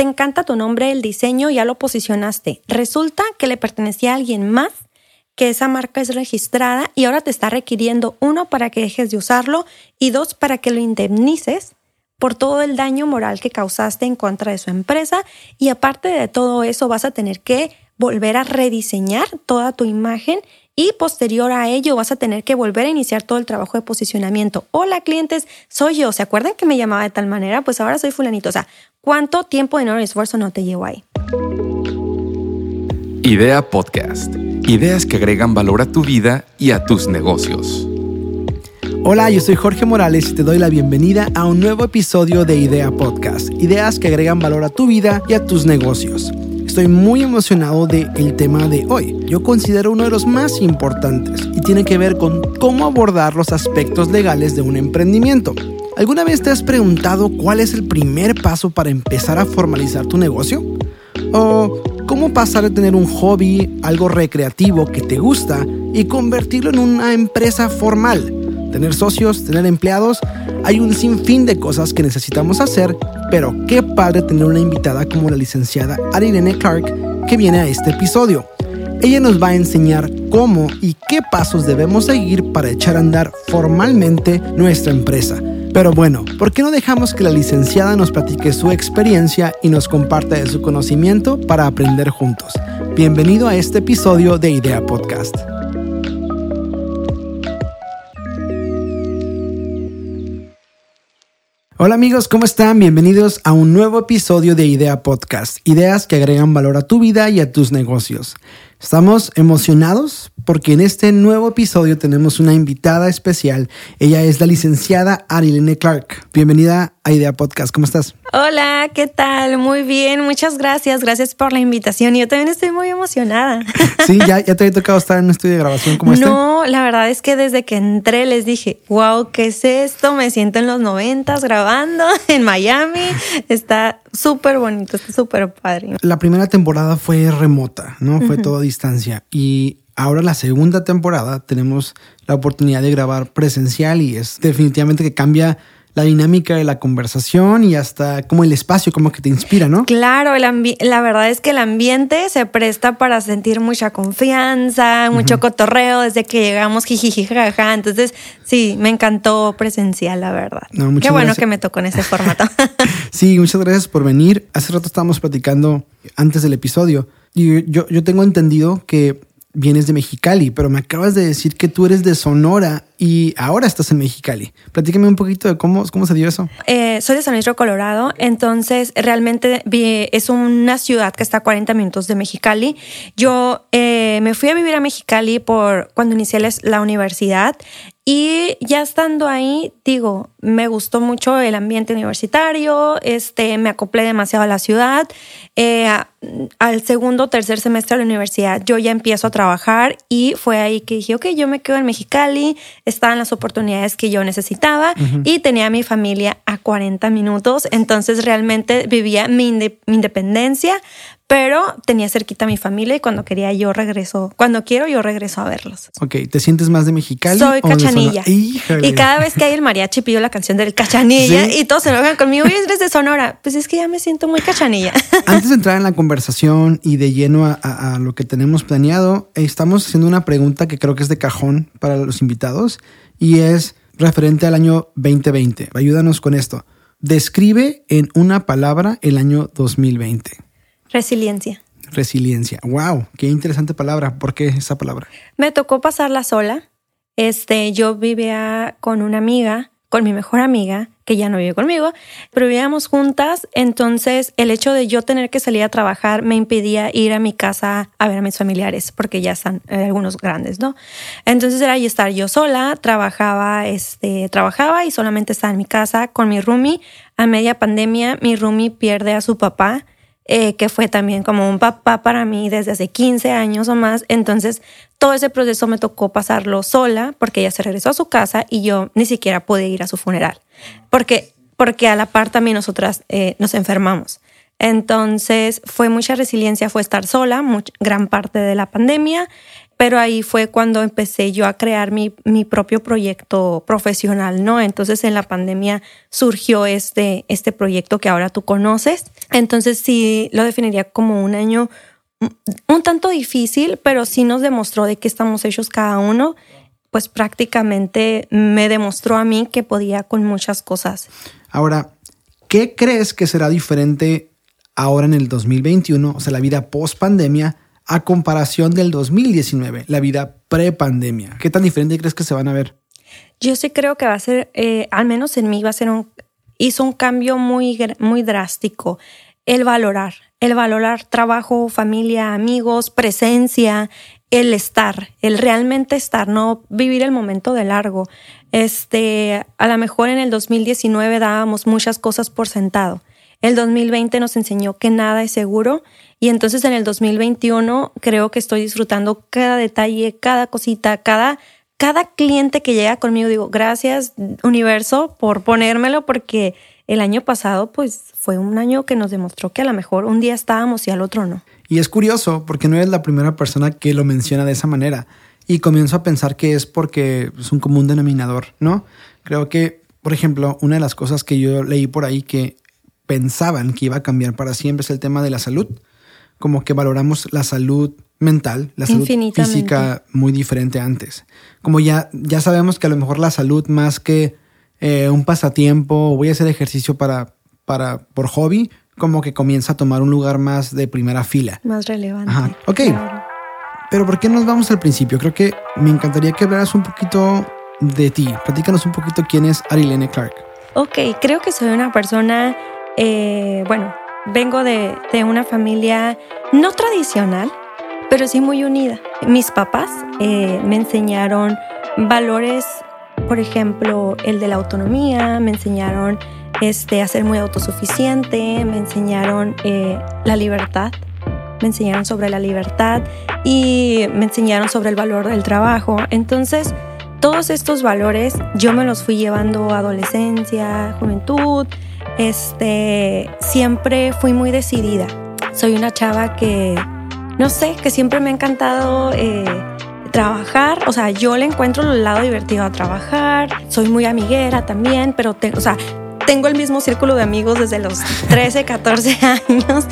te encanta tu nombre, el diseño, ya lo posicionaste. Resulta que le pertenecía a alguien más, que esa marca es registrada y ahora te está requiriendo, uno, para que dejes de usarlo y dos, para que lo indemnices por todo el daño moral que causaste en contra de su empresa y aparte de todo eso vas a tener que volver a rediseñar toda tu imagen y posterior a ello vas a tener que volver a iniciar todo el trabajo de posicionamiento. Hola clientes, soy yo. ¿Se acuerdan que me llamaba de tal manera? Pues ahora soy fulanito. O sea, ¿cuánto tiempo, de y esfuerzo no te llevo ahí? Idea Podcast. Ideas que agregan valor a tu vida y a tus negocios. Hola, yo soy Jorge Morales y te doy la bienvenida a un nuevo episodio de Idea Podcast. Ideas que agregan valor a tu vida y a tus negocios. Estoy muy emocionado del el tema de hoy. Yo considero uno de los más importantes y tiene que ver con cómo abordar los aspectos legales de un emprendimiento. ¿Alguna vez te has preguntado cuál es el primer paso para empezar a formalizar tu negocio? ¿O cómo pasar de tener un hobby, algo recreativo que te gusta, y convertirlo en una empresa formal? tener socios, tener empleados. Hay un sinfín de cosas que necesitamos hacer, pero qué padre tener una invitada como la licenciada Arilene Clark que viene a este episodio. Ella nos va a enseñar cómo y qué pasos debemos seguir para echar a andar formalmente nuestra empresa. Pero bueno, ¿por qué no dejamos que la licenciada nos platique su experiencia y nos comparta de su conocimiento para aprender juntos? Bienvenido a este episodio de Idea Podcast. Hola amigos, ¿cómo están? Bienvenidos a un nuevo episodio de Idea Podcast, ideas que agregan valor a tu vida y a tus negocios. Estamos emocionados porque en este nuevo episodio tenemos una invitada especial. Ella es la licenciada Arilene Clark. Bienvenida a Idea Podcast. ¿Cómo estás? Hola, ¿qué tal? Muy bien, muchas gracias. Gracias por la invitación. Yo también estoy muy emocionada. Sí, ya, ya te había tocado estar en un estudio de grabación como este. No, la verdad es que desde que entré les dije, wow, ¿qué es esto? Me siento en los noventas grabando en Miami. Está súper bonito, está súper padre. La primera temporada fue remota, ¿no? Fue todo a distancia. Y ahora la segunda temporada tenemos la oportunidad de grabar presencial y es definitivamente que cambia la dinámica de la conversación y hasta como el espacio como que te inspira, ¿no? Claro, la verdad es que el ambiente se presta para sentir mucha confianza, mucho cotorreo desde que llegamos, jiji, jaja. Entonces, sí, me encantó presencial, la verdad. Qué bueno que me tocó en ese formato. sí, muchas gracias por venir. Hace rato estábamos platicando antes del episodio y yo, yo tengo entendido que vienes de Mexicali, pero me acabas de decir que tú eres de Sonora y ahora estás en Mexicali. Platícame un poquito de cómo, cómo se dio eso. Eh, soy de San Luis Colorado, entonces realmente es una ciudad que está a 40 minutos de Mexicali. Yo eh, me fui a vivir a Mexicali por cuando inicié la universidad y ya estando ahí, digo, me gustó mucho el ambiente universitario, este, me acoplé demasiado a la ciudad. Eh, al segundo o tercer semestre de la universidad, yo ya empiezo a trabajar y fue ahí que dije, ok, yo me quedo en Mexicali, estaban las oportunidades que yo necesitaba y tenía a mi familia a 40 minutos, entonces realmente vivía mi, mi independencia, pero tenía cerquita a mi familia y cuando quería yo regreso, cuando quiero yo regreso a verlos. Ok, ¿te sientes más de Mexicali? Soy cachanilla. Y cada vez que hay el mariachi pido la canción del cachanilla y todos se enojan conmigo, y eres de Sonora. Pues es que ya me siento muy cachanilla. Antes de entrar en la conversación y de lleno a, lo que tenemos planeado, estamos haciendo una pregunta que creo que es de cajón para los invitados y es referente al año 2020. Ayúdanos con esto. Describe en una palabra el año 2020. Resiliencia. Resiliencia. Wow, qué interesante palabra. ¿Por qué esa palabra? Me tocó pasarla sola. Este, yo vivía con una amiga, con mi mejor amiga, que ya no vive conmigo, pero vivíamos juntas, entonces el hecho de yo tener que salir a trabajar me impedía ir a mi casa a ver a mis familiares, porque ya están eh, algunos grandes, ¿no? Entonces era estar yo sola, trabajaba, este, trabajaba y solamente estaba en mi casa con mi roomie. A media pandemia, mi roomie pierde a su papá eh, que fue también como un papá para mí desde hace 15 años o más. Entonces, todo ese proceso me tocó pasarlo sola porque ella se regresó a su casa y yo ni siquiera pude ir a su funeral. Porque, porque a la par también nosotras eh, nos enfermamos. Entonces, fue mucha resiliencia, fue estar sola, gran parte de la pandemia pero ahí fue cuando empecé yo a crear mi, mi, propio proyecto profesional, ¿no? Entonces en la pandemia surgió este, este proyecto que ahora tú conoces. Entonces sí lo definiría como un año un tanto difícil, pero sí nos demostró de qué estamos hechos cada uno. Pues prácticamente me demostró a mí que podía con muchas cosas. Ahora, ¿qué crees que será diferente ahora en el 2021, o sea, la vida post pandemia, a comparación del 2019, la vida pre-pandemia? ¿Qué tan diferente crees que se van a ver? Yo sí creo que va a ser, eh, al menos en mí, va a ser un, hizo un cambio muy, muy drástico. El valorar, el valorar trabajo, familia, amigos, presencia, el estar, el realmente estar, no vivir el momento de largo. Este, a lo mejor en el 2019 dábamos muchas cosas por sentado. El 2020 nos enseñó que nada es seguro y entonces en el 2021 creo que estoy disfrutando cada detalle, cada cosita, cada, cada cliente que llega conmigo. Digo, gracias universo por ponérmelo porque el año pasado pues fue un año que nos demostró que a lo mejor un día estábamos y al otro no. Y es curioso porque no eres la primera persona que lo menciona de esa manera y comienzo a pensar que es porque es un común denominador, ¿no? Creo que, por ejemplo, una de las cosas que yo leí por ahí que pensaban que iba a cambiar para siempre es el tema de la salud. Como que valoramos la salud mental, la salud física muy diferente antes. Como ya, ya sabemos que a lo mejor la salud más que eh, un pasatiempo, voy a hacer ejercicio para, para, por hobby, como que comienza a tomar un lugar más de primera fila. Más relevante. Ajá. Ok. Pero ¿por qué nos vamos al principio? Creo que me encantaría que hablaras un poquito de ti. Platícanos un poquito quién es Arilene Clark. Ok, creo que soy una persona eh, bueno, vengo de, una familia no tradicional, pero sí muy unida. Mis papás eh, me enseñaron valores, por ejemplo, el de la autonomía, me enseñaron este, a ser muy autosuficiente, me enseñaron eh, la libertad, me enseñaron sobre la libertad y me enseñaron sobre el valor del trabajo. Entonces, todos estos valores yo me los fui llevando adolescencia, juventud, este, siempre fui muy decidida. Soy una chava que, no sé, que siempre me ha encantado eh, trabajar. O sea, yo le encuentro el lado divertido a trabajar. Soy muy amiguera también, pero, o sea, tengo el mismo círculo de amigos desde los 13, 14 años.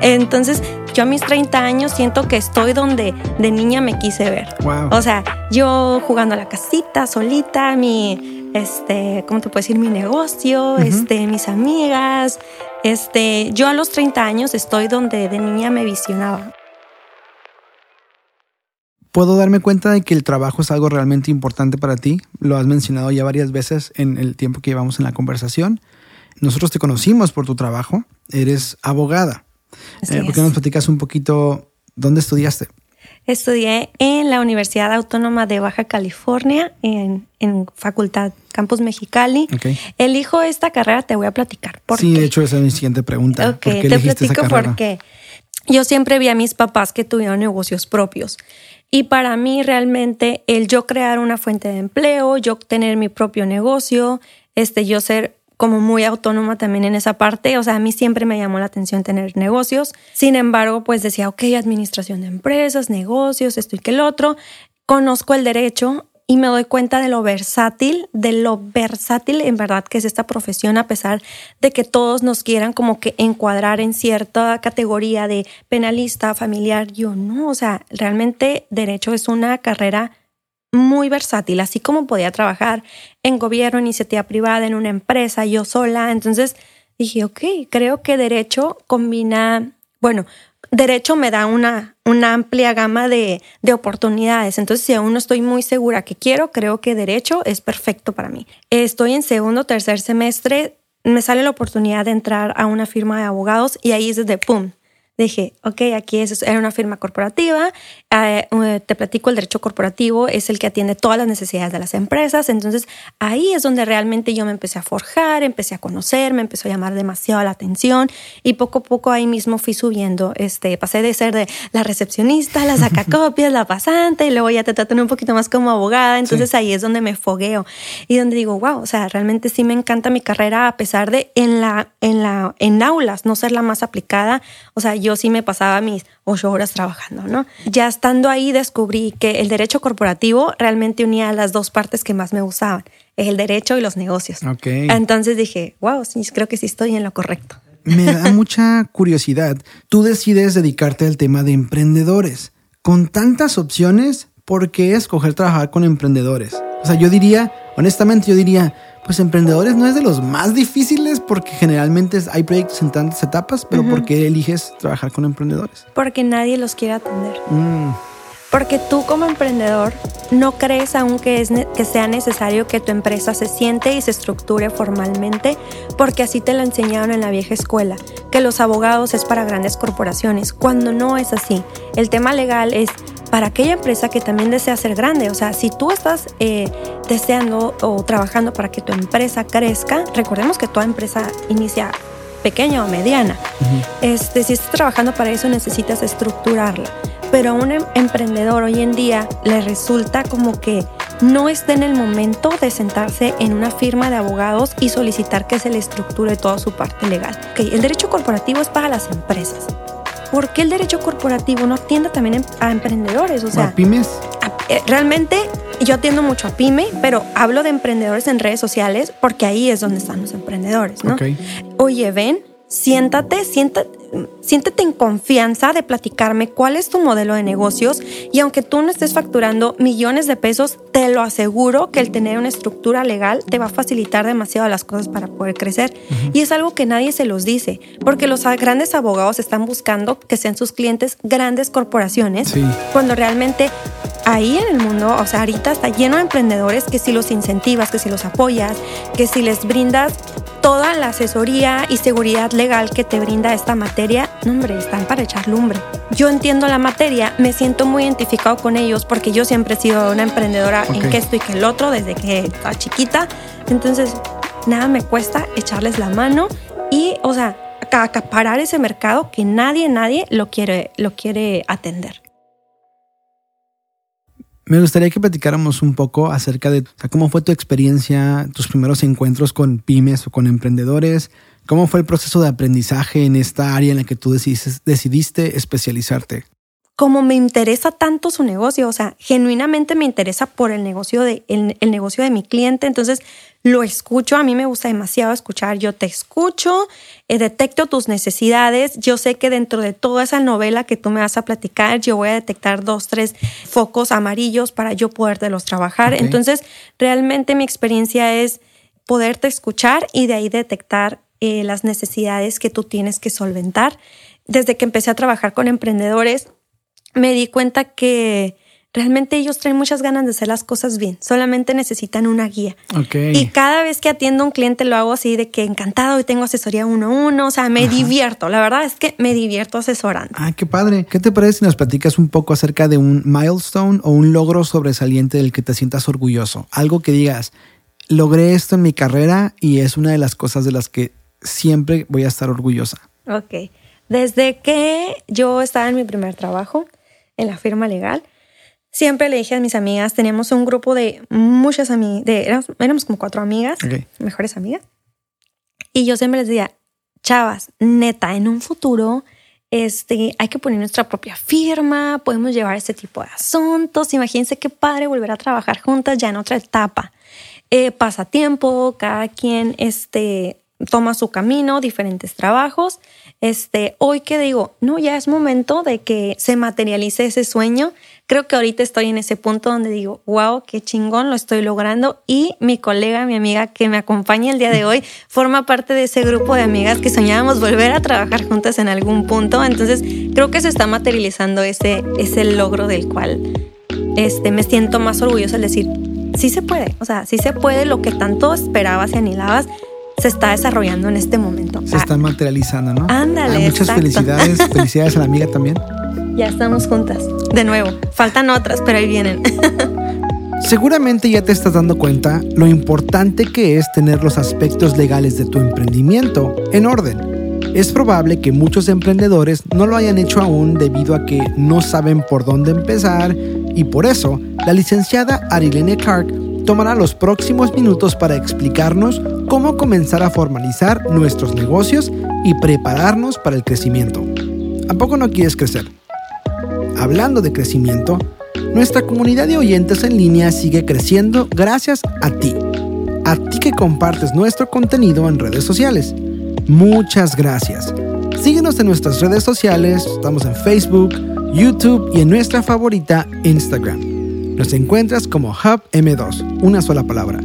Entonces, yo a mis 30 años siento que estoy donde de niña me quise ver. O sea, yo jugando a la casita, solita, mi este, ¿cómo te puedo decir? Mi negocio, este, mis amigas. Este, yo a los 30 años estoy donde de niña me visionaba. Puedo darme cuenta de que el trabajo es algo realmente importante para ti. Lo has mencionado ya varias veces en el tiempo que llevamos en la conversación. Nosotros te conocimos por tu trabajo. Eres abogada. Eh, ¿Por qué nos platicas un poquito dónde estudiaste? Estudié en la Universidad Autónoma de Baja California, en, Facultad Campus Mexicali. Elijo esta carrera, te voy a platicar. ¿Por sí, de hecho, esa es mi siguiente pregunta. ¿Por qué te platico por qué. Yo siempre vi a mis papás que tuvieron negocios propios. Y para mí realmente el yo crear una fuente de empleo, yo tener mi propio negocio, este, yo ser como muy autónoma también en esa parte. O sea, a mí siempre me llamó la atención tener negocios. Sin embargo, pues decía, ok, administración de empresas, negocios, esto y que el otro. Conozco el derecho y me doy cuenta de lo versátil, de lo versátil en verdad que es esta profesión, a pesar de que todos nos quieran como que encuadrar en cierta categoría de penalista, familiar. Yo no, o sea, realmente derecho es una carrera muy versátil, así como podía trabajar en gobierno, iniciativa privada, en una empresa, yo sola. Entonces dije, ok, creo que derecho combina, bueno, derecho me da una, una amplia gama de, de, oportunidades. Entonces, si aún no estoy muy segura que quiero, creo que derecho es perfecto para mí. Estoy en segundo, tercer semestre, me sale la oportunidad de entrar a una firma de abogados y ahí es desde, ¡pum!, dije, ok, aquí es, era una firma corporativa, eh, eh, te platico, el derecho corporativo es el que atiende todas las necesidades de las empresas, entonces ahí es donde realmente yo me empecé a forjar, empecé a conocer, me empezó a llamar demasiado la atención y poco a poco ahí mismo fui subiendo, este, pasé de ser de la recepcionista, la sacacopias, la pasante y luego ya te tratan un poquito más como abogada, entonces ahí es donde me fogueo y donde digo, wow, o sea, realmente sí me encanta mi carrera a pesar de en la, en la, en aulas no ser la más aplicada, o sea, yo sí me pasaba mis ocho horas trabajando, ¿no? Ya estando ahí descubrí que el derecho corporativo realmente unía las dos partes que más me gustaban, el derecho y los negocios. Entonces dije, wow, sí, creo que sí estoy en lo correcto. Me da mucha curiosidad. Tú decides dedicarte al tema de emprendedores. Con tantas opciones, ¿por qué escoger trabajar con emprendedores? O sea, yo diría, honestamente, yo diría, pues emprendedores no es de los más difíciles porque generalmente hay proyectos en tantas etapas, pero ¿por qué eliges trabajar con emprendedores? Porque nadie los quiere atender. Mm. Porque tú como emprendedor no crees aún que, es que sea necesario que tu empresa se siente y se estructure formalmente, porque así te lo enseñaron en la vieja escuela, que los abogados es para grandes corporaciones, cuando no es así. El tema legal es para aquella empresa que también desea ser grande. O sea, si tú estás eh, deseando o trabajando para que tu empresa crezca, recordemos que toda empresa inicia pequeña o mediana. este, si estás trabajando para eso, necesitas estructurarla pero a un em-, emprendedor hoy en día le resulta como que no está en el momento de sentarse en una firma de abogados y solicitar que se le estructure toda su parte legal. el derecho corporativo es para las empresas. ¿Por qué el derecho corporativo no atiende también em-, a emprendedores? O sea, ¿A pymes? Eh, realmente yo atiendo mucho a pyme, pero hablo de emprendedores en redes sociales porque ahí es donde están los emprendedores, ¿no? Oye, ven, siéntate, siéntate, siéntete en confianza de platicarme cuál es tu modelo de negocios y aunque tú no estés facturando millones de pesos, te lo aseguro que el tener una estructura legal te va a facilitar demasiado las cosas para poder crecer. Y es algo que nadie se los dice, porque los grandes abogados están buscando que sean sus clientes grandes corporaciones, cuando realmente ahí en el mundo, o sea, ahorita está lleno de emprendedores que si los incentivas, que si los apoyas, que si les brindas toda la asesoría y seguridad legal que te brinda esta materia, no hombre, están para echar lumbre. Yo entiendo la materia, me siento muy identificado con ellos porque yo siempre he sido una emprendedora en que esto y que el otro desde que estaba chiquita. Entonces, nada me cuesta echarles la mano y, o sea, acaparar ese mercado que nadie, nadie lo quiere, lo quiere atender. Me gustaría que platicáramos un poco acerca de cómo fue tu experiencia, tus primeros encuentros con pymes o con emprendedores, cómo fue el proceso de aprendizaje en esta área en la que tú decidiste especializarte como me interesa tanto su negocio, o sea, genuinamente me interesa por el negocio de, el, negocio de mi cliente, entonces lo escucho, a mí me gusta demasiado escuchar, yo te escucho, eh, detecto tus necesidades, yo sé que dentro de toda esa novela que tú me vas a platicar, yo voy a detectar dos, tres focos amarillos para yo los trabajar, entonces realmente mi experiencia es poderte escuchar y de ahí detectar eh, las necesidades que tú tienes que solventar. Desde que empecé a trabajar con emprendedores, me di cuenta que realmente ellos traen muchas ganas de hacer las cosas bien, solamente necesitan una guía. Y cada vez que atiendo a un cliente lo hago así de que encantado y tengo asesoría uno a uno, o sea, me divierto, la verdad es que me divierto asesorando. Ah, qué padre. ¿Qué te parece si nos platicas un poco acerca de un milestone o un logro sobresaliente del que te sientas orgulloso? Algo que digas, logré esto en mi carrera y es una de las cosas de las que siempre voy a estar orgullosa. Ok. Desde que yo estaba en mi primer trabajo, en la firma legal, siempre le dije a mis amigas, teníamos un grupo de muchas amigas, éramos, éramos, como cuatro amigas, mejores amigas, y yo siempre les decía, chavas, neta, en un futuro este, hay que poner nuestra propia firma, podemos llevar este tipo de asuntos, imagínense qué padre volver a trabajar juntas ya en otra etapa. Eh, pasatiempo, cada quien este, toma su camino, diferentes trabajos. Este, hoy que digo, no, ya es momento de que se materialice ese sueño. Creo que ahorita estoy en ese punto donde digo, wow, qué chingón, lo estoy logrando. Y mi colega, mi amiga que me acompaña el día de hoy, forma parte de ese grupo de amigas que soñábamos volver a trabajar juntas en algún punto. Entonces, creo que se está materializando ese, ese logro del cual este, me siento más orgullosa al decir, sí se puede, o sea, sí se puede lo que tanto esperabas y anhelabas se está desarrollando en este momento. Se está materializando, ¿no? Ándale. muchas felicidades. felicidades a la amiga también. Ya estamos juntas. De nuevo, faltan otras, pero ahí vienen. Seguramente ya te estás dando cuenta lo importante que es tener los aspectos legales de tu emprendimiento en orden. Es probable que muchos emprendedores no lo hayan hecho aún debido a que no saben por dónde empezar y por eso la licenciada Arilene Clark tomará los próximos minutos para explicarnos cómo comenzar a formalizar nuestros negocios y prepararnos para el crecimiento. ¿A poco no quieres crecer? Hablando de crecimiento, nuestra comunidad de oyentes en línea sigue creciendo gracias a ti. A ti que compartes nuestro contenido en redes sociales. Muchas gracias. Síguenos en nuestras redes sociales, estamos en Facebook, YouTube y en nuestra favorita Instagram. Nos encuentras como Hub M2, una sola palabra.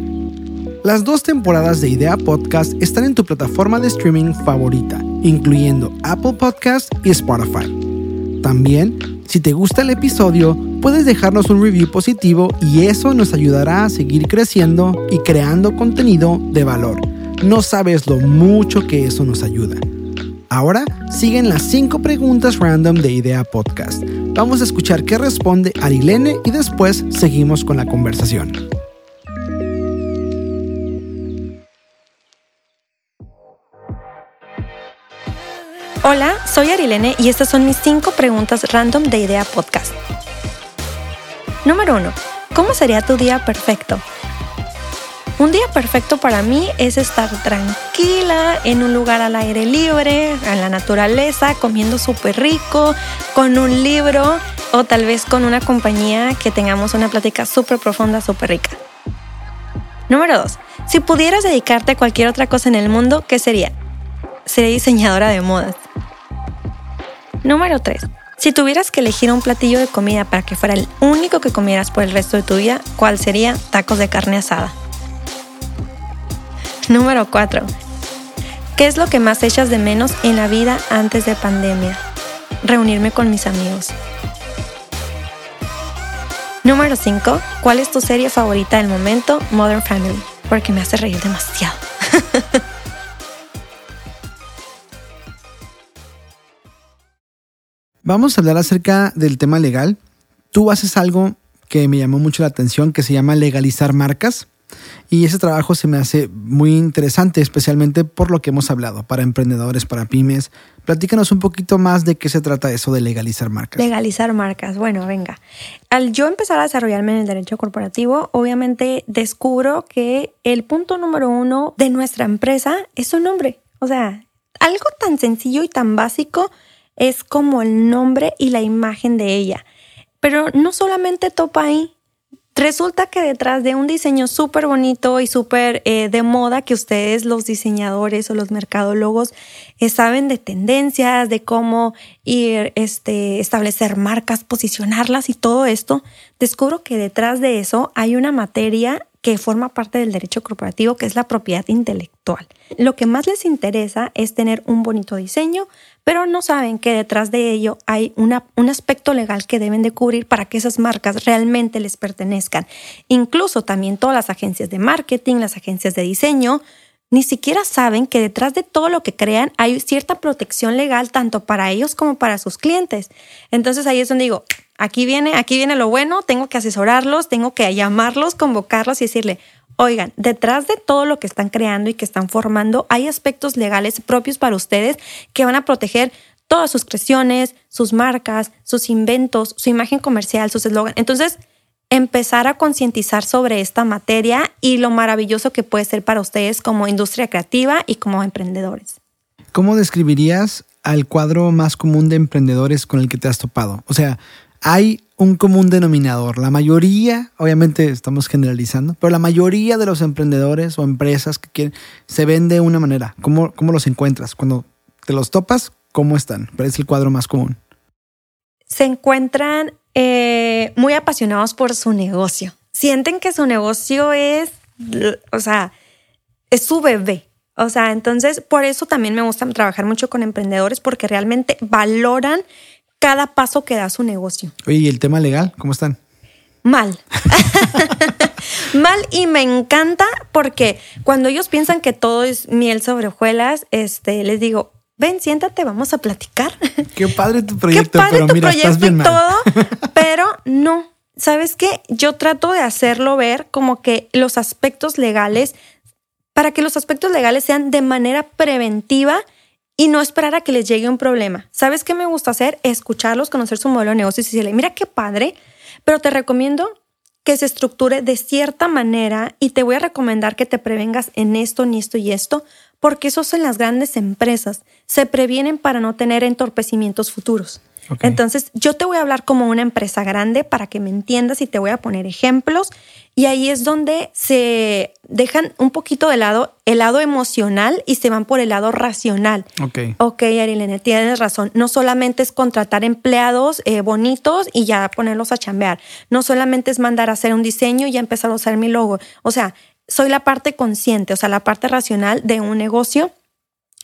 Las dos temporadas de Idea Podcast están en tu plataforma de streaming favorita, incluyendo Apple Podcast y Spotify. También, si te gusta el episodio, puedes dejarnos un review positivo y eso nos ayudará a seguir creciendo y creando contenido de valor. No sabes lo mucho que eso nos ayuda. Ahora siguen las 5 preguntas random de Idea Podcast. Vamos a escuchar qué responde Arilene y después seguimos con la conversación. Hola, soy Arilene y estas son mis 5 preguntas random de Idea Podcast. Número 1. ¿Cómo sería tu día perfecto? Un día perfecto para mí es estar tranquila en un lugar al aire libre, en la naturaleza, comiendo súper rico, con un libro o tal vez con una compañía que tengamos una plática súper profunda, súper rica. Número 2. Si pudieras dedicarte a cualquier otra cosa en el mundo, ¿qué sería? Sería diseñadora de modas. Número 3. Si tuvieras que elegir un platillo de comida para que fuera el único que comieras por el resto de tu vida, ¿cuál sería? Tacos de carne asada. Número 4. ¿Qué es lo que más echas de menos en la vida antes de pandemia? Reunirme con mis amigos. Número 5. ¿Cuál es tu serie favorita del momento? Modern Family, porque me hace reír demasiado. Vamos a hablar acerca del tema legal. Tú haces algo que me llamó mucho la atención que se llama legalizar marcas. Y ese trabajo se me hace muy interesante, especialmente por lo que hemos hablado, para emprendedores, para pymes. Platícanos un poquito más de qué se trata eso de legalizar marcas. Legalizar marcas. Bueno, venga. Al yo empezar a desarrollarme en el derecho corporativo, obviamente descubro que el punto número uno de nuestra empresa es su nombre. O sea, algo tan sencillo y tan básico es como el nombre y la imagen de ella. Pero no solamente topa ahí, Resulta que detrás de un diseño súper bonito y súper eh, de moda que ustedes los diseñadores o los mercadólogos eh, saben de tendencias, de cómo ir, este, establecer marcas, posicionarlas y todo esto, descubro que detrás de eso hay una materia que forma parte del derecho corporativo, que es la propiedad intelectual. Lo que más les interesa es tener un bonito diseño, pero no saben que detrás de ello hay un aspecto legal que deben de cubrir para que esas marcas realmente les pertenezcan. Incluso también todas las agencias de marketing, las agencias de diseño, ni siquiera saben que detrás de todo lo que crean hay cierta protección legal tanto para ellos como para sus clientes. Entonces ahí es donde digo, aquí viene, aquí viene lo bueno, tengo que asesorarlos, tengo que llamarlos, convocarlos y decirle, oigan, detrás de todo lo que están creando y que están formando hay aspectos legales propios para ustedes que van a proteger todas sus creaciones, sus marcas, sus inventos, su imagen comercial, sus eslogans. Entonces, empezar a concientizar sobre esta materia y lo maravilloso que puede ser para ustedes como industria creativa y como emprendedores. ¿Cómo describirías al cuadro más común de emprendedores con el que te has topado? O sea, hay un común denominador. La mayoría, obviamente estamos generalizando, pero la mayoría de los emprendedores o empresas que quieren se ven de una manera. ¿Cómo, cómo los encuentras? Cuando te los topas, ¿cómo están? ¿Cuál es el cuadro más común? Se encuentran eh, muy apasionados por su negocio. Sienten que su negocio es, o sea, es su bebé. O sea, entonces por eso también me gusta trabajar mucho con emprendedores porque realmente valoran cada paso que da su negocio. Oye, ¿y el tema legal? ¿Cómo están? Mal. Mal y me encanta porque cuando ellos piensan que todo es miel sobre hojuelas, este, les digo, ven, siéntate, vamos a platicar. Qué padre tu proyecto, pero mira, estás bien todo, pero no. ¿Sabes qué? Yo trato de hacerlo ver como que los aspectos legales, para que los aspectos legales sean de manera preventiva y no esperar a que les llegue un problema. ¿Sabes qué me gusta hacer? Escucharlos, conocer su modelo de negocio y decirle, mira qué padre, pero te recomiendo que se estructure de cierta manera y te voy a recomendar que te prevengas en esto, ni esto y esto, porque esos en las grandes empresas se previenen para no tener entorpecimientos futuros. Entonces, yo te voy a hablar como una empresa grande para que me entiendas y te voy a poner ejemplos. Y ahí es donde se dejan un poquito de lado el lado emocional y se van por el lado racional. Ok. Ok, Arilene, tienes razón. No solamente es contratar empleados eh, bonitos y ya ponerlos a chambear. No solamente es mandar a hacer un diseño y ya empezar a usar mi logo. O sea, soy la parte consciente, o sea, la parte racional de un negocio.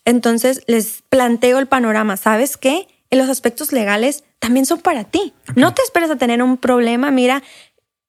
Entonces les planteo el panorama. ¿Sabes qué? En los aspectos legales también son para ti. No te esperes a tener un problema. Mira,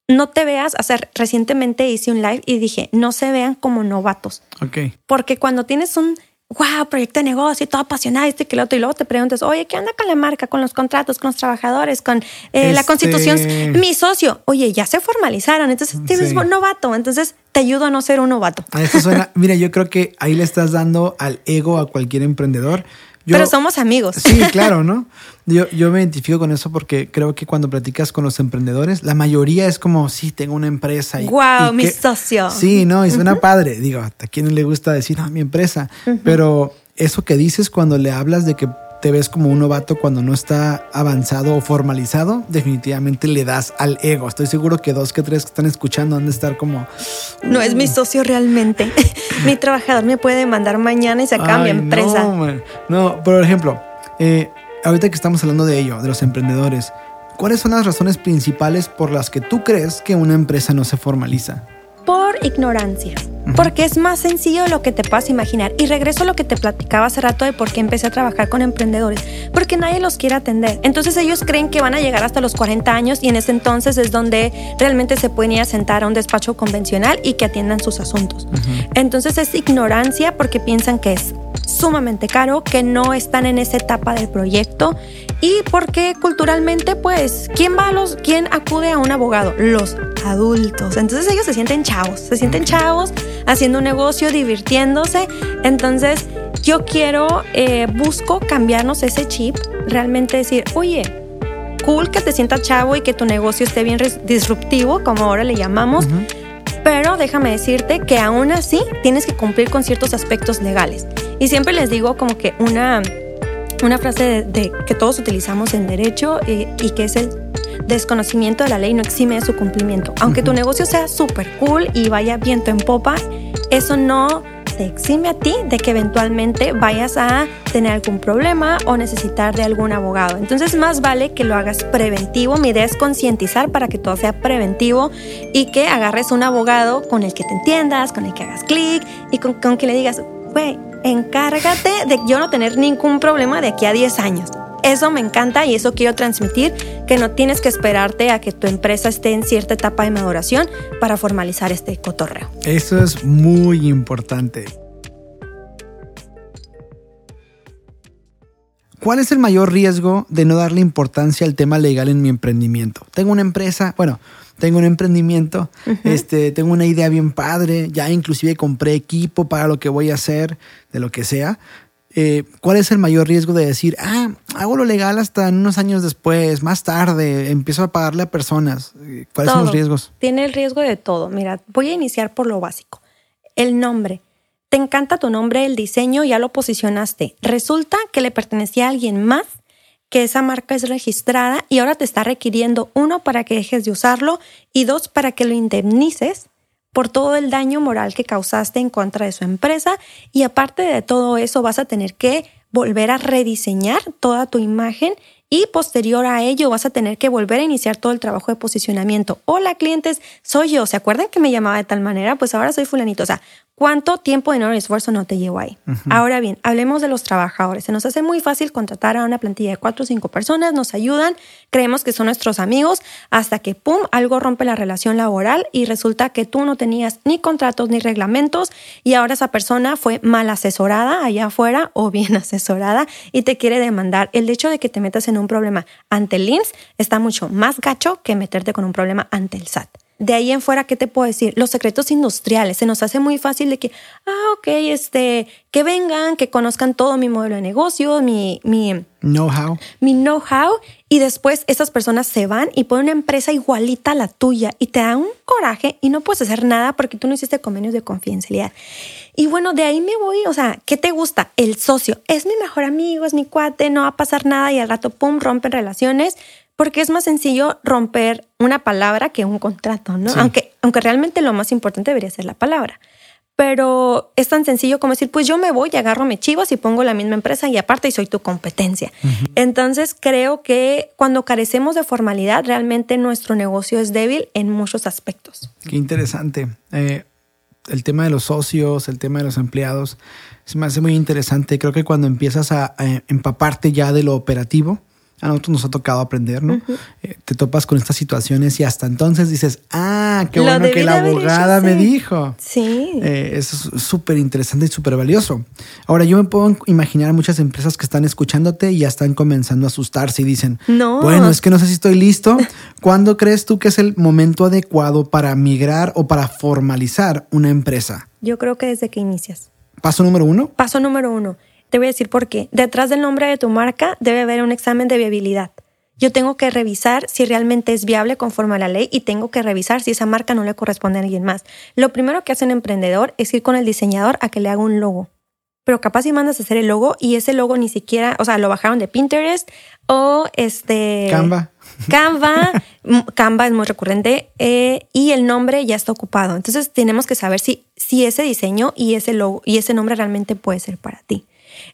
no te veas, o sea, recientemente hice un live y dije, no se vean como novatos. Ok. Porque cuando tienes un wow, proyecto de negocio y todo apasionado, este que lo otro, y luego te preguntas, oye, ¿qué onda con la marca, con los contratos, con los trabajadores, con eh, la Este- constitución? Mi socio, oye, ya se formalizaron, entonces te Sí. novato, entonces te ayudo a no ser un novato. A esto suena, mira, yo creo que ahí le estás dando al ego a cualquier emprendedor. Yo- Pero somos amigos. Sí, claro, ¿no? Yo, yo me identifico con eso porque creo que cuando platicas con los emprendedores, la mayoría es como, sí, tengo una empresa. Y, y mi que- socio. Sí, no, y suena padre. Digo, ¿a quién no le gusta decir, ah, mi empresa? Pero eso que dices cuando le hablas de que te ves como un novato cuando no está avanzado o formalizado, definitivamente le das al ego. Estoy seguro que dos que tres que están escuchando han de estar como, No es mi socio realmente. mi trabajador me puede mandar mañana y se Ay, empresa. No, man. no, por ejemplo, eh, ahorita que estamos hablando de ello, de los emprendedores, ¿cuáles son las razones principales por las que tú crees que una empresa no se formaliza? por ignorancia. Porque es más sencillo de lo que te puedas imaginar. Y regreso a lo que te platicaba hace rato de por qué empecé a trabajar con emprendedores. Porque nadie los quiere atender. Entonces ellos creen que van a llegar hasta los 40 años y en ese entonces es donde realmente se pueden ir a sentar a un despacho convencional y que atiendan sus asuntos. Entonces es ignorancia porque piensan que es sumamente caro, que no están en esa etapa del proyecto y porque culturalmente, pues, ¿quién va a los, quién acude a un abogado? Los adultos. Entonces ellos se sienten chavos, se sienten chavos haciendo un negocio, divirtiéndose. Entonces yo quiero, eh, busco cambiarnos ese chip, realmente decir, oye, cool que te sientas chavo y que tu negocio esté bien disruptivo, como ahora le llamamos. Pero déjame decirte que aún así tienes que cumplir con ciertos aspectos legales. Y siempre les digo como que una, una frase de, de que todos utilizamos en derecho eh, y que es el desconocimiento de la ley no exime de su cumplimiento. Aunque tu negocio sea súper cool y vaya viento en popa, eso no te exime a ti de que eventualmente vayas a tener algún problema o necesitar de algún abogado. Entonces más vale que lo hagas preventivo. Mi idea es concientizar para que todo sea preventivo y que agarres un abogado con el que te entiendas, con el que hagas clic y con, con que le digas, güey, encárgate de yo no tener ningún problema de aquí a 10 años. Eso me encanta y eso quiero transmitir, que no tienes que esperarte a que tu empresa esté en cierta etapa de maduración para formalizar este cotorreo. Eso es muy importante. ¿Cuál es el mayor riesgo de no darle importancia al tema legal en mi emprendimiento? Tengo una empresa, bueno, tengo un emprendimiento, este, tengo una idea bien padre, ya inclusive compré equipo para lo que voy a hacer, de lo que sea. Eh, ¿Cuál es el mayor riesgo de decir, ah, hago lo legal hasta unos años después, más tarde, empiezo a pagarle a personas? ¿Cuáles son los riesgos? Tiene el riesgo de todo. Mira, voy a iniciar por lo básico. El nombre. Te encanta tu nombre, el diseño, ya lo posicionaste. Resulta que le pertenecía a alguien más, que esa marca es registrada y ahora te está requiriendo, uno, para que dejes de usarlo y dos, para que lo indemnices por todo el daño moral que causaste en contra de su empresa. Y aparte de todo eso vas a tener que volver a rediseñar toda tu imagen y posterior a ello vas a tener que volver a iniciar todo el trabajo de posicionamiento. Hola clientes, soy yo. ¿Se acuerdan que me llamaba de tal manera? Pues ahora soy fulanito. O sea, ¿cuánto tiempo, dinero y esfuerzo no te llevo ahí? Ahora bien, hablemos de los trabajadores. Se nos hace muy fácil contratar a una plantilla de cuatro o cinco personas, nos ayudan, creemos que son nuestros amigos, hasta que, ¡pum!, algo rompe la relación laboral y resulta que tú no tenías ni contratos ni reglamentos y ahora esa persona fue mal asesorada allá afuera o bien asesorada y te quiere demandar. El hecho de que te metas en un problema ante el INS está mucho más gacho que meterte con un problema ante el SAT. De ahí en fuera, ¿qué te puedo decir? Los secretos industriales. Se nos hace muy fácil de que, ah, ok, este, que vengan, que conozcan todo mi modelo de negocio, mi, mi know-how. Mi know-how. Y después esas personas se van y ponen una empresa igualita a la tuya y te da un coraje y no puedes hacer nada porque tú no hiciste convenios de confidencialidad. Y bueno, de ahí me voy, o sea, ¿qué te gusta? El socio. Es mi mejor amigo, es mi cuate, no va a pasar nada y al rato, pum, rompen relaciones porque es más sencillo romper una palabra que un contrato, ¿no? Aunque, aunque realmente lo más importante debería ser la palabra. Pero es tan sencillo como decir, pues yo me voy, agarro mis chivos y pongo la misma empresa y aparte y soy tu competencia. Entonces creo que cuando carecemos de formalidad, realmente nuestro negocio es débil en muchos aspectos. Qué interesante. Eh, el tema de los socios, el tema de los empleados, se me hace muy interesante. Creo que cuando empiezas a empaparte ya de lo operativo, a nosotros nos ha tocado aprender, ¿no? Eh, te topas con estas situaciones y hasta entonces dices, ah, qué bueno que la abogada me dijo. Sí. Eh, eso es súper interesante y súper valioso. Ahora, yo me puedo imaginar muchas empresas que están escuchándote y ya están comenzando a asustarse y dicen, no. bueno, es que no sé si estoy listo. ¿Cuándo crees tú que es el momento adecuado para migrar o para formalizar una empresa? Yo creo que desde que inicias. Paso número uno. Paso número uno te voy a decir por qué. Detrás del nombre de tu marca debe haber un examen de viabilidad. Yo tengo que revisar si realmente es viable conforme a la ley y tengo que revisar si esa marca no le corresponde a alguien más. Lo primero que hace un emprendedor es ir con el diseñador a que le haga un logo. Pero capaz si mandas a hacer el logo y ese logo ni siquiera, o sea, lo bajaron de Pinterest o este... Canva. Canva, Canva es muy recurrente eh, y el nombre ya está ocupado. Entonces tenemos que saber si, si ese diseño y ese logo y ese nombre realmente puede ser para ti.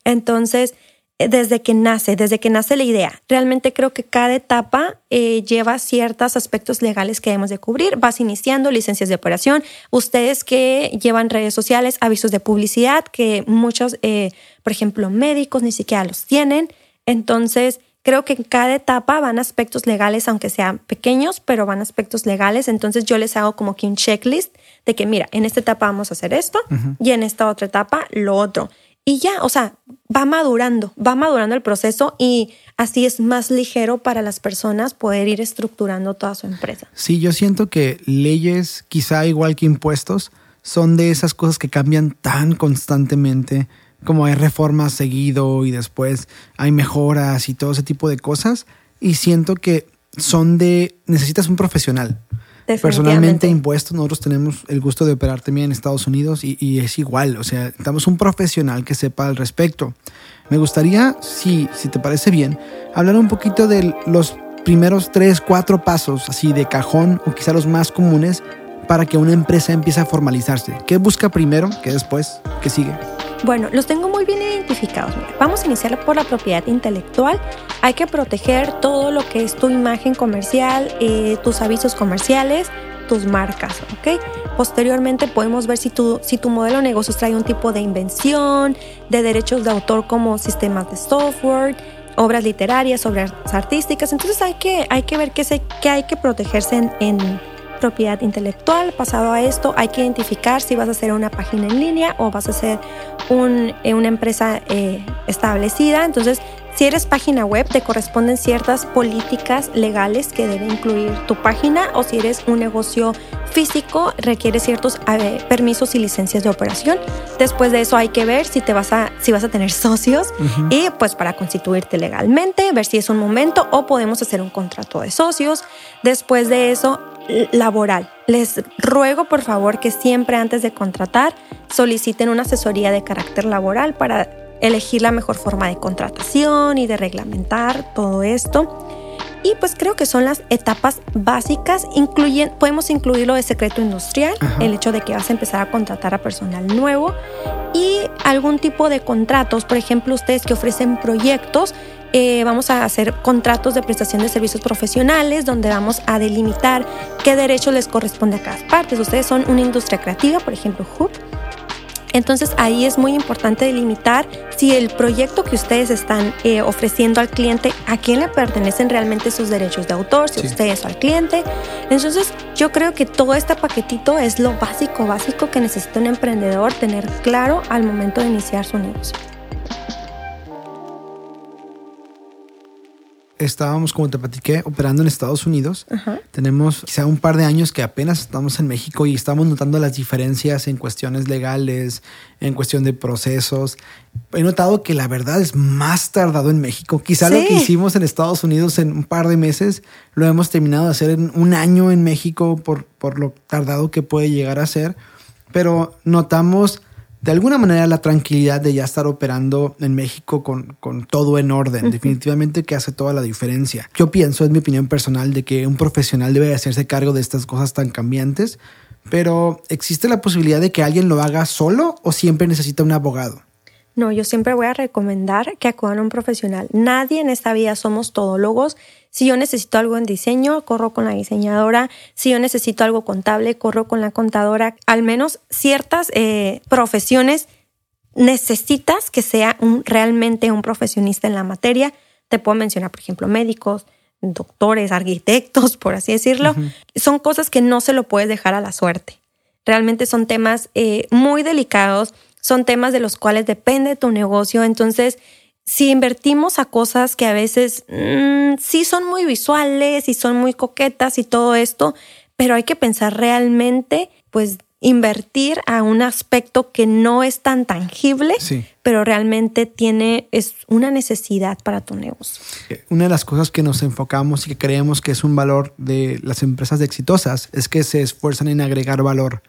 Entonces, eh, desde que nace, desde que nace la idea. Realmente creo que cada etapa eh, lleva ciertos aspectos legales que debemos de cubrir. Vas iniciando licencias de operación. Ustedes que llevan redes sociales, avisos de publicidad, que muchos, eh, por ejemplo, médicos ni siquiera los tienen. Entonces, creo que en cada etapa van aspectos legales, aunque sean pequeños, pero van aspectos legales. Entonces, yo les hago como que un checklist de que, mira, en esta etapa vamos a hacer esto y en esta otra etapa lo otro. Y ya, o sea, va madurando, va madurando el proceso y así es más ligero para las personas poder ir estructurando toda su empresa. Sí, yo siento que leyes, quizá igual que impuestos, son de esas cosas que cambian tan constantemente, como hay reformas seguido y después hay mejoras y todo ese tipo de cosas. Y siento que son de, necesitas un profesional. Personalmente, impuestos, nosotros tenemos el gusto de operar también en Estados Unidos y, es igual, o sea, estamos un profesional que sepa al respecto. Me gustaría, si, si te parece bien, hablar un poquito de los primeros tres, cuatro pasos, así de cajón, o quizá los más comunes, para que una empresa empiece a formalizarse. ¿Qué busca primero? ¿Qué después? ¿Qué sigue? Bueno, los tengo muy bien identificados. vamos a iniciar por la propiedad intelectual. Hay que proteger todo lo que es tu imagen comercial, eh, tus avisos comerciales, tus marcas, ¿ok? Posteriormente podemos ver si tu, si tu modelo de negocios trae un tipo de invención, de derechos de autor como sistemas de software, obras literarias, obras artísticas. Entonces hay que, hay que ver qué, qué hay que protegerse en propiedad intelectual. Pasado a esto, hay que identificar si vas a hacer una página en línea o vas a hacer eh, una empresa eh, establecida. Entonces, si eres página web, te corresponden ciertas políticas legales que debe incluir tu página o si eres un negocio físico, requiere ciertos permisos y licencias de operación. Después de eso hay que ver si, te vas, a, si vas a tener socios y pues para constituirte legalmente, ver si es un momento o podemos hacer un contrato de socios. Después de eso laboral. Les ruego por favor que siempre antes de contratar soliciten una asesoría de carácter laboral para elegir la mejor forma de contratación y de reglamentar todo esto. Y pues creo que son las etapas básicas. Incluyen, podemos incluir lo de secreto industrial, el hecho de que vas a empezar a contratar a personal nuevo y algún tipo de contratos. Por ejemplo, ustedes que ofrecen proyectos, eh, vamos a hacer contratos de prestación de servicios profesionales donde vamos a delimitar qué derechos les corresponde a cada parte. Ustedes son una industria creativa, por ejemplo, HUB. Entonces ahí es muy importante delimitar si el proyecto que ustedes están eh, ofreciendo al cliente, a quién le pertenecen realmente sus derechos de autor, si ustedes o al cliente. Entonces yo creo que todo este paquetito es lo básico, básico que necesita un emprendedor tener claro al momento de iniciar su negocio. Estábamos, como te platiqué, operando en Estados Unidos. Tenemos quizá un par de años que apenas estamos en México y estamos notando las diferencias en cuestiones legales, en cuestión de procesos. He notado que la verdad es más tardado en México. Quizá lo que hicimos en Estados Unidos en un par de meses lo hemos terminado de hacer en un año en México por, por lo tardado que puede llegar a ser. Pero notamos de alguna manera la tranquilidad de ya estar operando en México con, con todo en orden. Definitivamente que hace toda la diferencia. Yo pienso, es mi opinión personal, de que un profesional debe hacerse cargo de estas cosas tan cambiantes, pero ¿existe la posibilidad de que alguien lo haga solo o siempre necesita un abogado? No, yo siempre voy a recomendar que acudan a un profesional. Nadie en esta vida somos todólogos. Si yo necesito algo en diseño, corro con la diseñadora. Si yo necesito algo contable, corro con la contadora. Al menos ciertas eh, profesiones necesitas que sea un, realmente un profesionista en la materia. Te puedo mencionar, por ejemplo, médicos, doctores, arquitectos, por así decirlo. Son cosas que no se lo puedes dejar a la suerte. Realmente son temas eh, muy delicados son temas de los cuales depende tu negocio. Entonces, si invertimos a cosas que a veces mm, sí son muy visuales y son muy coquetas y todo esto, pero hay que pensar realmente, pues invertir a un aspecto que no es tan tangible, pero realmente tiene es una necesidad para tu negocio. Una de las cosas que nos enfocamos y que creemos que es un valor de las empresas exitosas es que se esfuerzan en agregar valor.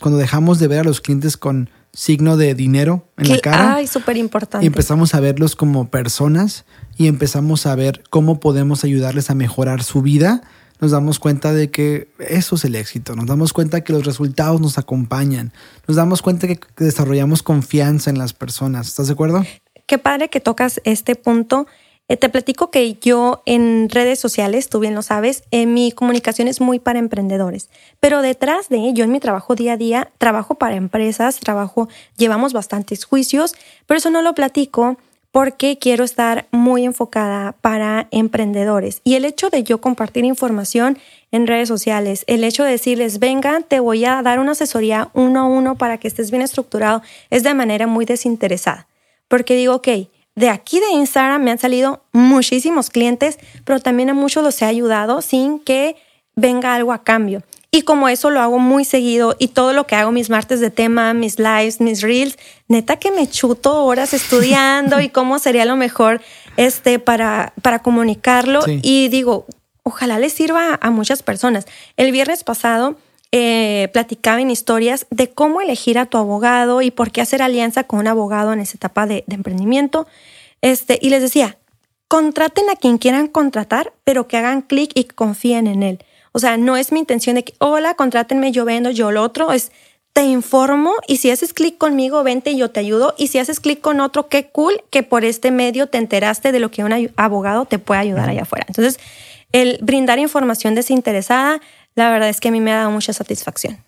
Cuando dejamos de ver a los clientes con signo de dinero en la cara. Ay, súper importante. Y empezamos a verlos como personas y empezamos a ver cómo podemos ayudarles a mejorar su vida. Nos damos cuenta de que eso es el éxito. Nos damos cuenta que los resultados nos acompañan. Nos damos cuenta que desarrollamos confianza en las personas. ¿Estás de acuerdo? Qué padre que tocas este punto eh, te platico que yo en redes sociales, tú bien lo sabes, eh, mi comunicación es muy para emprendedores, pero detrás de ello, en mi trabajo día a día, trabajo para empresas, trabajo, llevamos bastantes juicios, pero eso no lo platico porque quiero estar muy enfocada para emprendedores. Y el hecho de yo compartir información en redes sociales, el hecho de decirles, venga, te voy a dar una asesoría uno a uno para que estés bien estructurado, es de manera muy desinteresada. Porque digo, ok, de aquí de Instagram me han salido muchísimos clientes, pero también a muchos los he ayudado sin que venga algo a cambio. Y como eso lo hago muy seguido y todo lo que hago, mis martes de tema, mis lives, mis reels, neta que me chuto horas estudiando y cómo sería lo mejor este, para, para comunicarlo. Y digo, ojalá les sirva a muchas personas. El viernes pasado eh, platicaba en historias de cómo elegir a tu abogado y por qué hacer alianza con un abogado en esa etapa de, emprendimiento. Este, y les decía, contraten a quien quieran contratar, pero que hagan clic y confíen en él. O sea, no es mi intención de que, hola, contrátenme, yo vendo, yo lo otro. Es, te informo y si haces clic conmigo, vente y yo te ayudo. Y si haces clic con otro, qué cool que por este medio te enteraste de lo que un abogado te puede ayudar allá afuera. Entonces, el brindar información desinteresada, la verdad es que a mí me ha dado mucha satisfacción.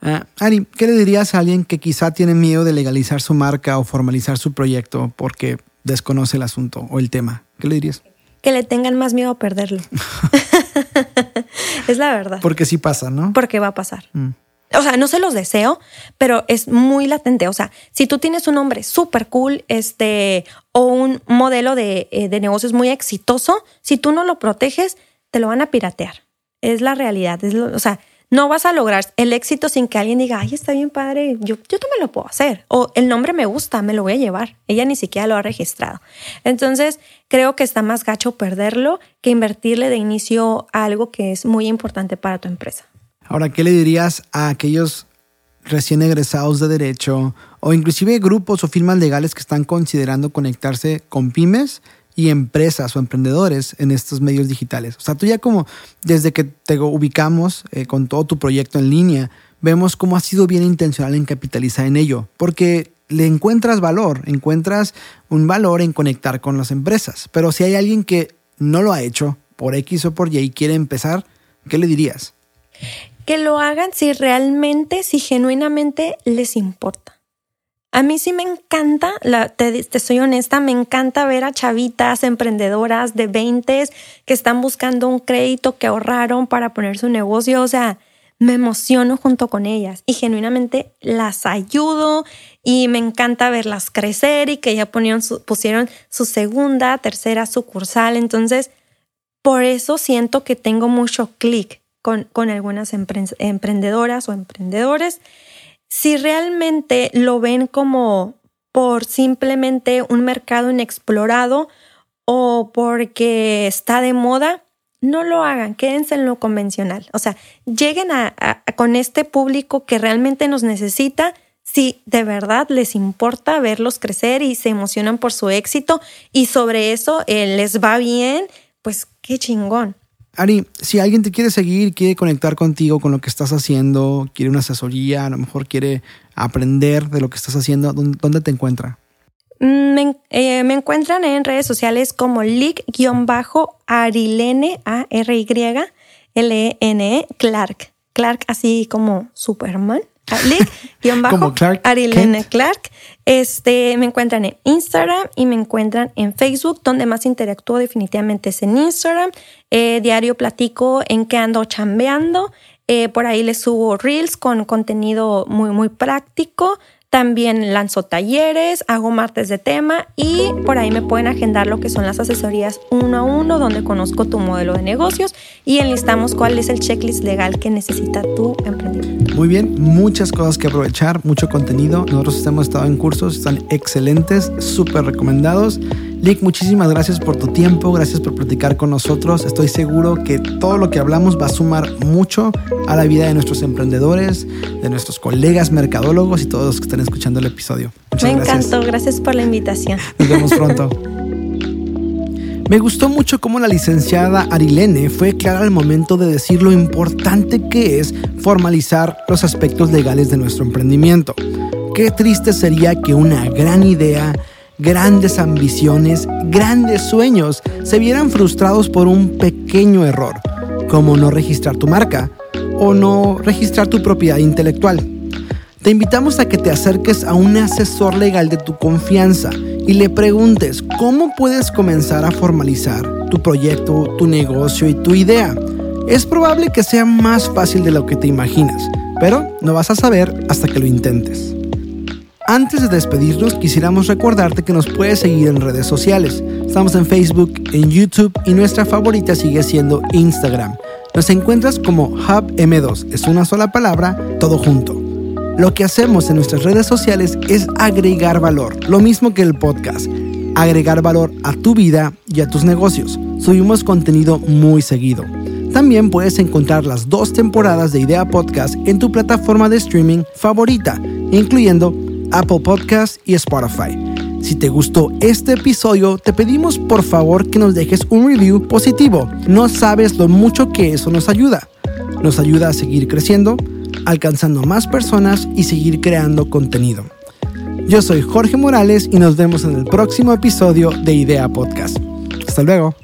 Ah, Ari, ¿qué le dirías a alguien que quizá tiene miedo de legalizar su marca o formalizar su proyecto porque desconoce el asunto o el tema? ¿Qué le dirías? Que le tengan más miedo a perderlo. es la verdad. Porque sí pasa, ¿no? Porque va a pasar. Mm. O sea, no se los deseo, pero es muy latente. O sea, si tú tienes un nombre súper cool este, o un modelo de, eh, de negocios muy exitoso, si tú no lo proteges, te lo van a piratear es la realidad. Es o sea, no vas a lograr el éxito sin que alguien diga, ay, está bien padre, yo, yo también lo puedo hacer. O el nombre me gusta, me lo voy a llevar. Ella ni siquiera lo ha registrado. Entonces, creo que está más gacho perderlo que invertirle de inicio a algo que es muy importante para tu empresa. Ahora, ¿qué le dirías a aquellos recién egresados de derecho o inclusive grupos o firmas legales que están considerando conectarse con pymes y empresas o emprendedores en estos medios digitales. O sea, tú ya como desde que te ubicamos eh, con todo tu proyecto en línea, vemos cómo has sido bien intencional en capitalizar en ello, porque le encuentras valor, encuentras un valor en conectar con las empresas. Pero si hay alguien que no lo ha hecho por X o por Y y quiere empezar, ¿qué le dirías? Que lo hagan si realmente, si genuinamente les importa. A mí sí me encanta, te, soy honesta, me encanta ver a chavitas emprendedoras de 20 que están buscando un crédito que ahorraron para poner su negocio. O sea, me emociono junto con ellas y genuinamente las ayudo y me encanta verlas crecer y que ya pusieron su segunda, tercera sucursal. Entonces, por eso siento que tengo mucho clic con, con algunas emprendedoras o emprendedores. Si realmente lo ven como por simplemente un mercado inexplorado o porque está de moda, no lo hagan, quédense en lo convencional. O sea, lleguen a, con este público que realmente nos necesita si de verdad les importa verlos crecer y se emocionan por su éxito y sobre eso eh, les va bien, pues qué chingón. Ari, si alguien te quiere seguir, quiere conectar contigo con lo que estás haciendo, quiere una asesoría, a lo mejor quiere aprender de lo que estás haciendo, ¿dónde te encuentra? Mm, eh, me, encuentran en redes sociales como lick-arilene, A-R-Y-L-E-N-E, e, Clark. Clark así como Superman. Lick-Arilene Clark. Este, me encuentran en Instagram y me encuentran en Facebook, donde más interactúo definitivamente es en Instagram. Eh, diario platico en qué ando chambeando. Eh, por ahí les subo reels con contenido muy, muy práctico. También lanzo talleres, hago martes de tema y por ahí me pueden agendar lo que son las asesorías uno a uno, donde conozco tu modelo de negocios y enlistamos cuál es el checklist legal que necesita tu emprendimiento. Muy bien, muchas cosas que aprovechar, mucho contenido. Nosotros hemos estado en cursos, están excelentes, súper recomendados. Lick, muchísimas gracias por tu tiempo, gracias por platicar con nosotros. Estoy seguro que todo lo que hablamos va a sumar mucho a la vida de nuestros emprendedores, de nuestros colegas mercadólogos y todos los que están escuchando el episodio. Me encantó, gracias por la invitación. Nos vemos pronto. Me gustó mucho cómo la licenciada Arilene fue clara al momento de decir lo importante que es formalizar los aspectos legales de nuestro emprendimiento. Qué triste sería que una gran idea grandes ambiciones, grandes sueños se vieran frustrados por un pequeño error, como no registrar tu marca o no registrar tu propiedad intelectual. Te invitamos a que te acerques a un asesor legal de tu confianza y le preguntes cómo puedes comenzar a formalizar tu proyecto, tu negocio y tu idea. Es probable que sea más fácil de lo que te imaginas, pero no vas a saber hasta que lo intentes. Antes de despedirnos, quisiéramos recordarte que nos puedes seguir en redes sociales. Estamos en Facebook, en YouTube y nuestra favorita sigue siendo Instagram. Nos encuentras como Hub M2, es una sola palabra, todo junto. Lo que hacemos en nuestras redes sociales es agregar valor, lo mismo que el podcast. Agregar valor a tu vida y a tus negocios. Subimos contenido muy seguido. También puedes encontrar las dos temporadas de Idea Podcast en tu plataforma de streaming favorita, incluyendo Apple Podcast y Spotify. Si te gustó este episodio, te pedimos por favor que nos dejes un review positivo. No sabes lo mucho que eso nos ayuda. Nos ayuda a seguir creciendo, alcanzando más personas y seguir creando contenido. Yo soy Jorge Morales y nos vemos en el próximo episodio de Idea Podcast. Hasta luego.